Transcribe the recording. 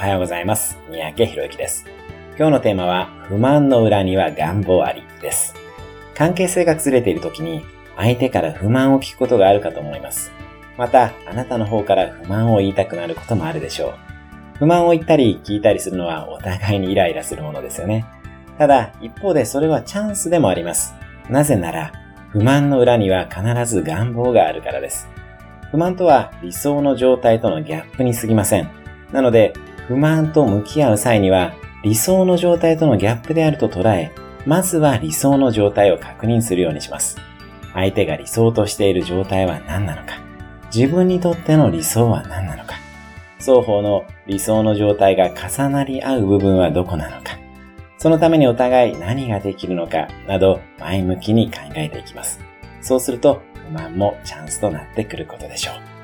おはようございます。三宅博之です。今日のテーマは、不満の裏には願望ありです。関係性が崩れている時に、相手から不満を聞くことがあるかと思います。また、あなたの方から不満を言いたくなることもあるでしょう。不満を言ったり聞いたりするのはお互いにイライラするものですよね。ただ、一方でそれはチャンスでもあります。なぜなら、不満の裏には必ず願望があるからです。不満とは理想の状態とのギャップに過ぎません。なので、不満と向き合う際には、理想の状態とのギャップであると捉え、まずは理想の状態を確認するようにします。相手が理想としている状態は何なのか、自分にとっての理想は何なのか、双方の理想の状態が重なり合う部分はどこなのか、そのためにお互い何ができるのかなど前向きに考えていきます。そうすると不満もチャンスとなってくることでしょう。